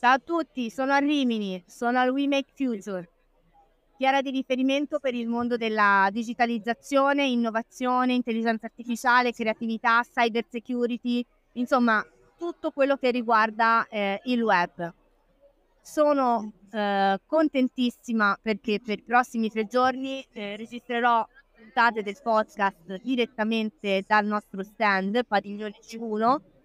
Ciao a tutti, sono a Rimini, sono al We Make Future, fiera di riferimento per il mondo della digitalizzazione, innovazione, intelligenza artificiale, creatività, cyber security, insomma tutto quello che riguarda eh, il web. Sono eh, contentissima perché per i prossimi tre giorni eh, registrerò puntate del podcast direttamente dal nostro stand, Padiglione C1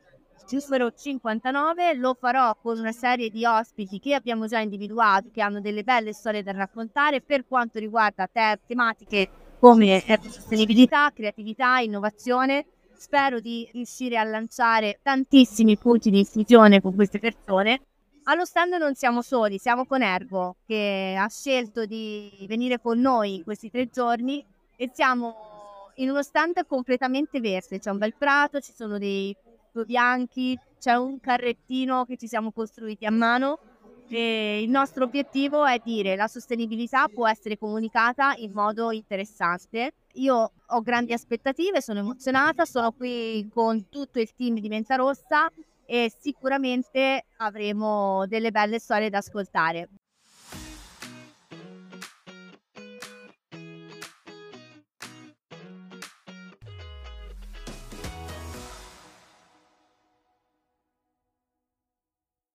numero 59 lo farò con una serie di ospiti che abbiamo già individuato che hanno delle belle storie da raccontare per quanto riguarda te- tematiche come sostenibilità, creatività, innovazione. Spero di riuscire a lanciare tantissimi punti di inclusione con queste persone. Allo stand non siamo soli, siamo con Ergo che ha scelto di venire con noi questi tre giorni e siamo in uno stand completamente verde, c'è un bel prato, ci sono dei bianchi, c'è un carrettino che ci siamo costruiti a mano e il nostro obiettivo è dire la sostenibilità può essere comunicata in modo interessante. Io ho grandi aspettative, sono emozionata, sono qui con tutto il team di Menta Rossa e sicuramente avremo delle belle storie da ascoltare.